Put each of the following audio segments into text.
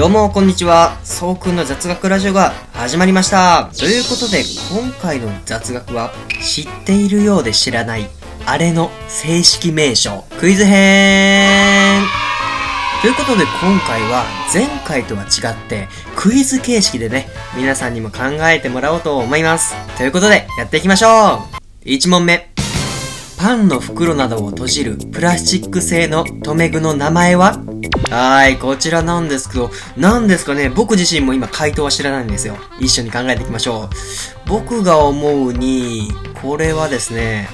どうも、こんにちは。そうくんの雑学ラジオが始まりました。ということで、今回の雑学は、知っているようで知らない、あれの正式名称、クイズ編ということで、今回は前回とは違って、クイズ形式でね、皆さんにも考えてもらおうと思います。ということで、やっていきましょう !1 問目。パンの袋などを閉じるプラスチック製の留め具の名前は？はい、こちらなんですけど、何ですかね僕自身も今回答は知らないんですよ。一緒に考えていきましょう。僕が思うに、これはですね、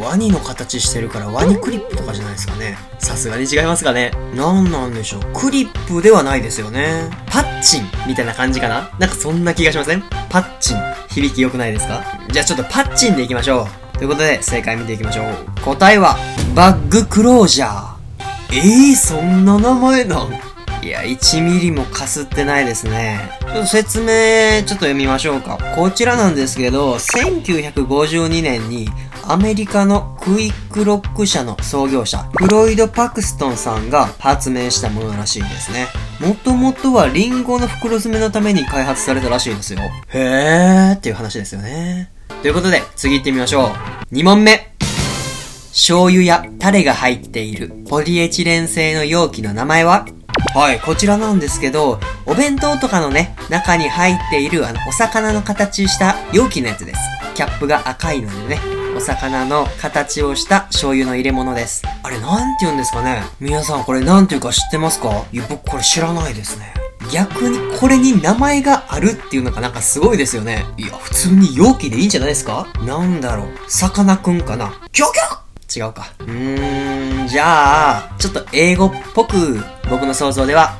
ワニの形してるからワニクリップとかじゃないですかね。さすがに違いますかね。なんなんでしょう。クリップではないですよね。パッチンみたいな感じかななんかそんな気がしません？パッチン。響き良くないですか？じゃあちょっとパッチンでいきましょう。ということで、正解見ていきましょう。答えは、バッグクロージャー。えー、そんな名前なん？いや、1ミリもかすってないですね。ちょっと説明、ちょっと読みましょうか。こちらなんですけど、1952年に、アメリカのクイックロック社の創業者、フロイド・パクストンさんが発明したものらしいんですね。もともとはリンゴの袋詰めのために開発されたらしいですよ。へーっていう話ですよね。ということで、次行ってみましょう。2問目。醤油やタレが入っているポリエチレン製の容器の名前は？はい、こちらなんですけど、お弁当とかのね、中に入っているあの、お魚の形した容器のやつです。キャップが赤いのでね、お魚の形をした醤油の入れ物です。あれ、なんて言うんですかね？皆さんこれなんていうか知ってますか？いや、僕これ知らないですね。逆にこれに名前があるっていうのがなんかすごいですよね。いや、普通に容器でいいんじゃないですか？なんだろう。さかなクンかな？キョキョ違うか。うーん、じゃあ、ちょっと英語っぽく、僕の想像では、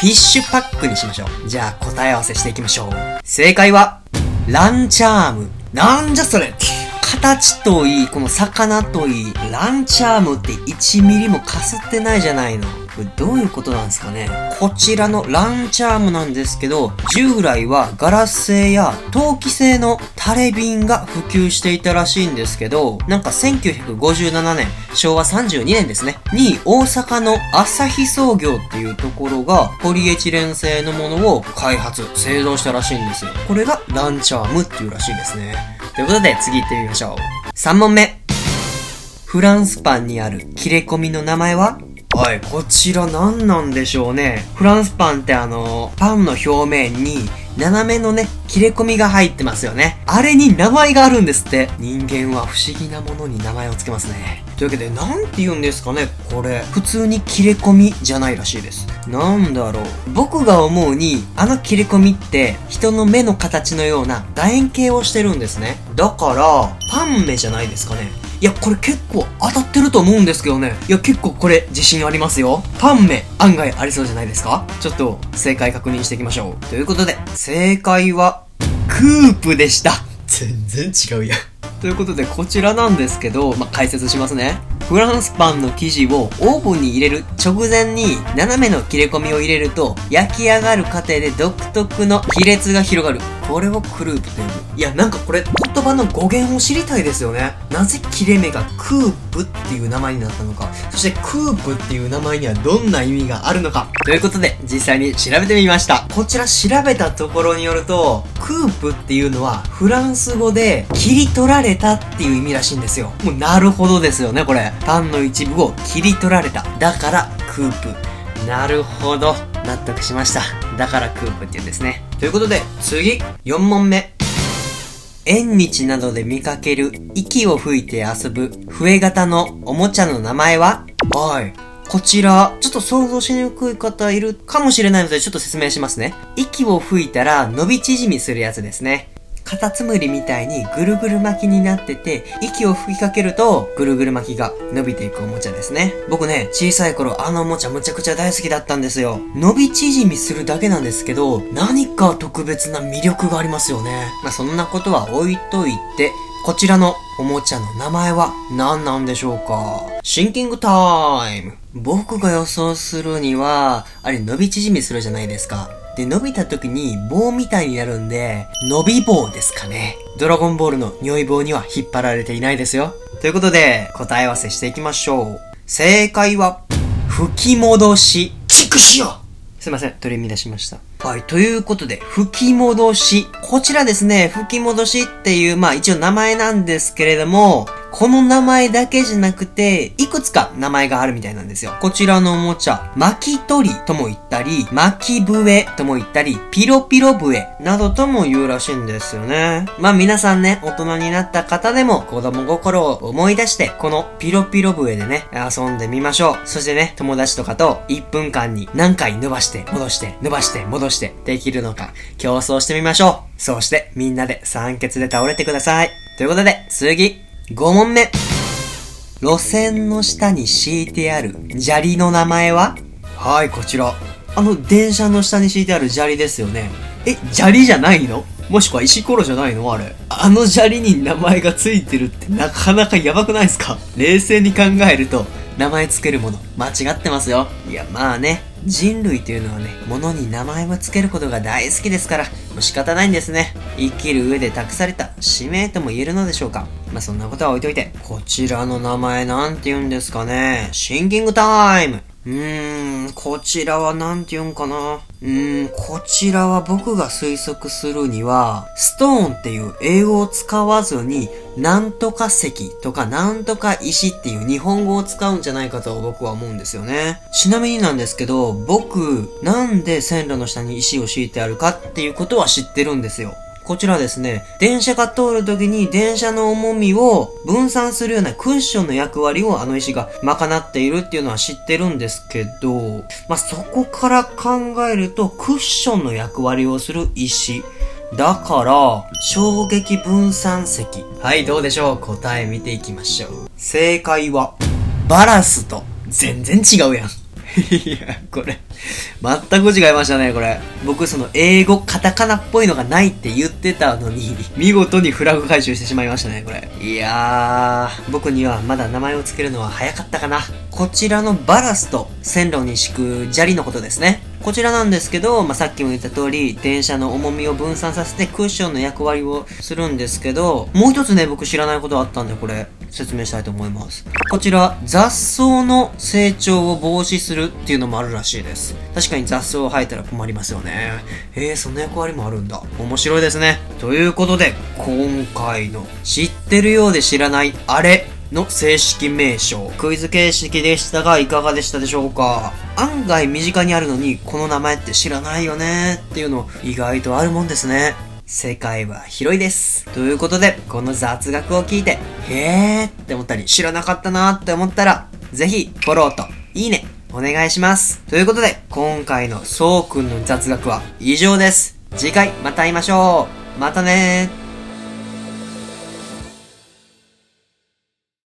フィッシュパックにしましょう。じゃあ、答え合わせしていきましょう。正解は、ランチャーム。なんじゃそれ形といい、この魚といい、ランチャームって1ミリもかすってないじゃないの。これどういうことなんですかね？こちらのランチャームなんですけど、従来はガラス製や陶器製のタレ瓶が普及していたらしいんですけど、なんか1957年、昭和32年ですね、に大阪の朝日創業っていうところがポリエチレン製のものを開発、製造したらしいんですよ。これがランチャームっていうらしいですね。ということで次行ってみましょう。3問目。フランスパンにある切れ込みの名前は？はい、こちら何なんでしょうね。フランスパンってあの、パンの表面に斜めのね、切れ込みが入ってますよね。あれに名前があるんですって。人間は不思議なものに名前を付けますね。というわけで、なんて言うんですかね、これ。普通に切れ込みじゃないらしいです。なんだろう。僕が思うに、あの切れ込みって、人の目の形のような楕円形をしてるんですね。だから、パン目じゃないですかね。いや、これ結構当たってると思うんですけどね。いや、結構これ自信ありますよ。パン目案外ありそうじゃないですか？ちょっと正解確認していきましょう。ということで、正解は、クープでした。全然違うやん。ということで、こちらなんですけど、まあ、解説しますね。フランスパンの生地をオーブンに入れる直前に斜めの切れ込みを入れると焼き上がる過程で独特の亀裂が広がる。これをクループという。いや、なんかこれ言葉の語源を知りたいですよね。なぜ切れ目がクープっていう名前になったのか。そしてクープっていう名前にはどんな意味があるのか。ということで、実際に調べてみました。こちら調べたところによると、クープっていうのはフランス語で切り取られたっていう意味らしいんですよ。もうなるほどですよね、これ。パンの一部を切り取られた。だから、クープ。なるほど。納得しました。だからクープって言うんですね。ということで、次、4問目。縁日などで見かける息を吹いて遊ぶ笛型のおもちゃの名前は？はい。こちら、ちょっと想像しにくい方いるかもしれないのでちょっと説明しますね。息を吹いたら伸び縮みするやつですね。カタツムリみたいにぐるぐる巻きになってて、息を吹きかけるとぐるぐる巻きが伸びていくおもちゃですね。僕ね、小さい頃あのおもちゃむちゃくちゃ大好きだったんですよ。伸び縮みするだけなんですけど、何か特別な魅力がありますよね。まあ、そんなことは置いといて、こちらのおもちゃの名前は何なんでしょうか？シンキングタイム僕が予想するには、あれ伸び縮みするじゃないですか。で、伸びた時に棒みたいになるんで、伸び棒ですかね。ドラゴンボールの匂い棒には引っ張られていないですよ。ということで、答え合わせしていきましょう。正解は、吹き戻し。チクシよすいません、取り乱しました。はい、ということで、吹き戻し。こちらですね、吹き戻しっていう、まあ一応名前なんですけれども、この名前だけじゃなくて、いくつか名前があるみたいなんですよ。こちらのおもちゃ、巻き取りとも言ったり、巻き笛とも言ったり、ピロピロ笛などとも言うらしいんですよね。まあ皆さんね、大人になった方でも子供心を思い出して、このピロピロ笛でね、遊んでみましょう。そしてね、友達とかと1分間に何回伸ばして戻して伸ばして戻してできるのか競争してみましょう。そうしてみんなで酸欠で倒れてください。ということで、次5問目。路線の下に敷いてある砂利の名前は？はい、こちら。あの、電車の下に敷いてある砂利ですよね。え、砂利じゃないの？もしくは石ころじゃないの？あれ。あの砂利に名前が付いてるってなかなかやばくないですか？冷静に考えると、名前つけるもの、間違ってますよ。いや、まあね、人類というのはね、物に名前を付けることが大好きですから、もう仕方ないんですね。生きる上で託された使命とも言えるのでしょうか。まあ、そんなことは置いといて、こちらの名前なんて言うんですかね。シンキングタイムうーん、こちらはなんて言うんかな。うーん、こちらは僕が推測するには、ストーンっていう英語を使わずに、なんとか石とかなんとか石っていう日本語を使うんじゃないかと僕は思うんですよね。ちなみになんですけど、僕、なんで線路の下に石を敷いてあるかっていうことは知ってるんですよ。こちらですね、電車が通るときに電車の重みを分散するようなクッションの役割をあの石が賄っているっていうのは知ってるんですけど、まあ、そこから考えるとクッションの役割をする石。だから、衝撃分散石。はい、どうでしょう？答え見ていきましょう。正解は、バラスと全然違うやん。いや、これ、全く違いましたね、これ。僕、その、英語、カタカナっぽいのがないって言ってたのに、見事にフラグ回収してしまいましたね、これ。いやー、僕にはまだ名前を付けるのは早かったかな。こちらのバラスト、線路に敷く砂利のことですね。こちらなんですけど、まあ、さっきも言った通り、電車の重みを分散させてクッションの役割をするんですけど、もう一つね、僕知らないことあったんで、これ、説明したいと思います。こちら、雑草の成長を防止するっていうのもあるらしいです。確かに雑草を生えたら困りますよね。えー、そんな役割もあるんだ。面白いですね。ということで、今回の知ってるようで知らないあれの正式名称。クイズ形式でしたが、いかがでしたでしょうか？案外身近にあるのに、この名前って知らないよねっていうの意外とあるもんですね。世界は広いです。ということで、この雑学を聞いて、へーって思ったり、知らなかったなって思ったら、ぜひ、フォローと、いいね、お願いします。ということで、今回のそうくんの雑学は以上です。次回また会いましょう。またねー。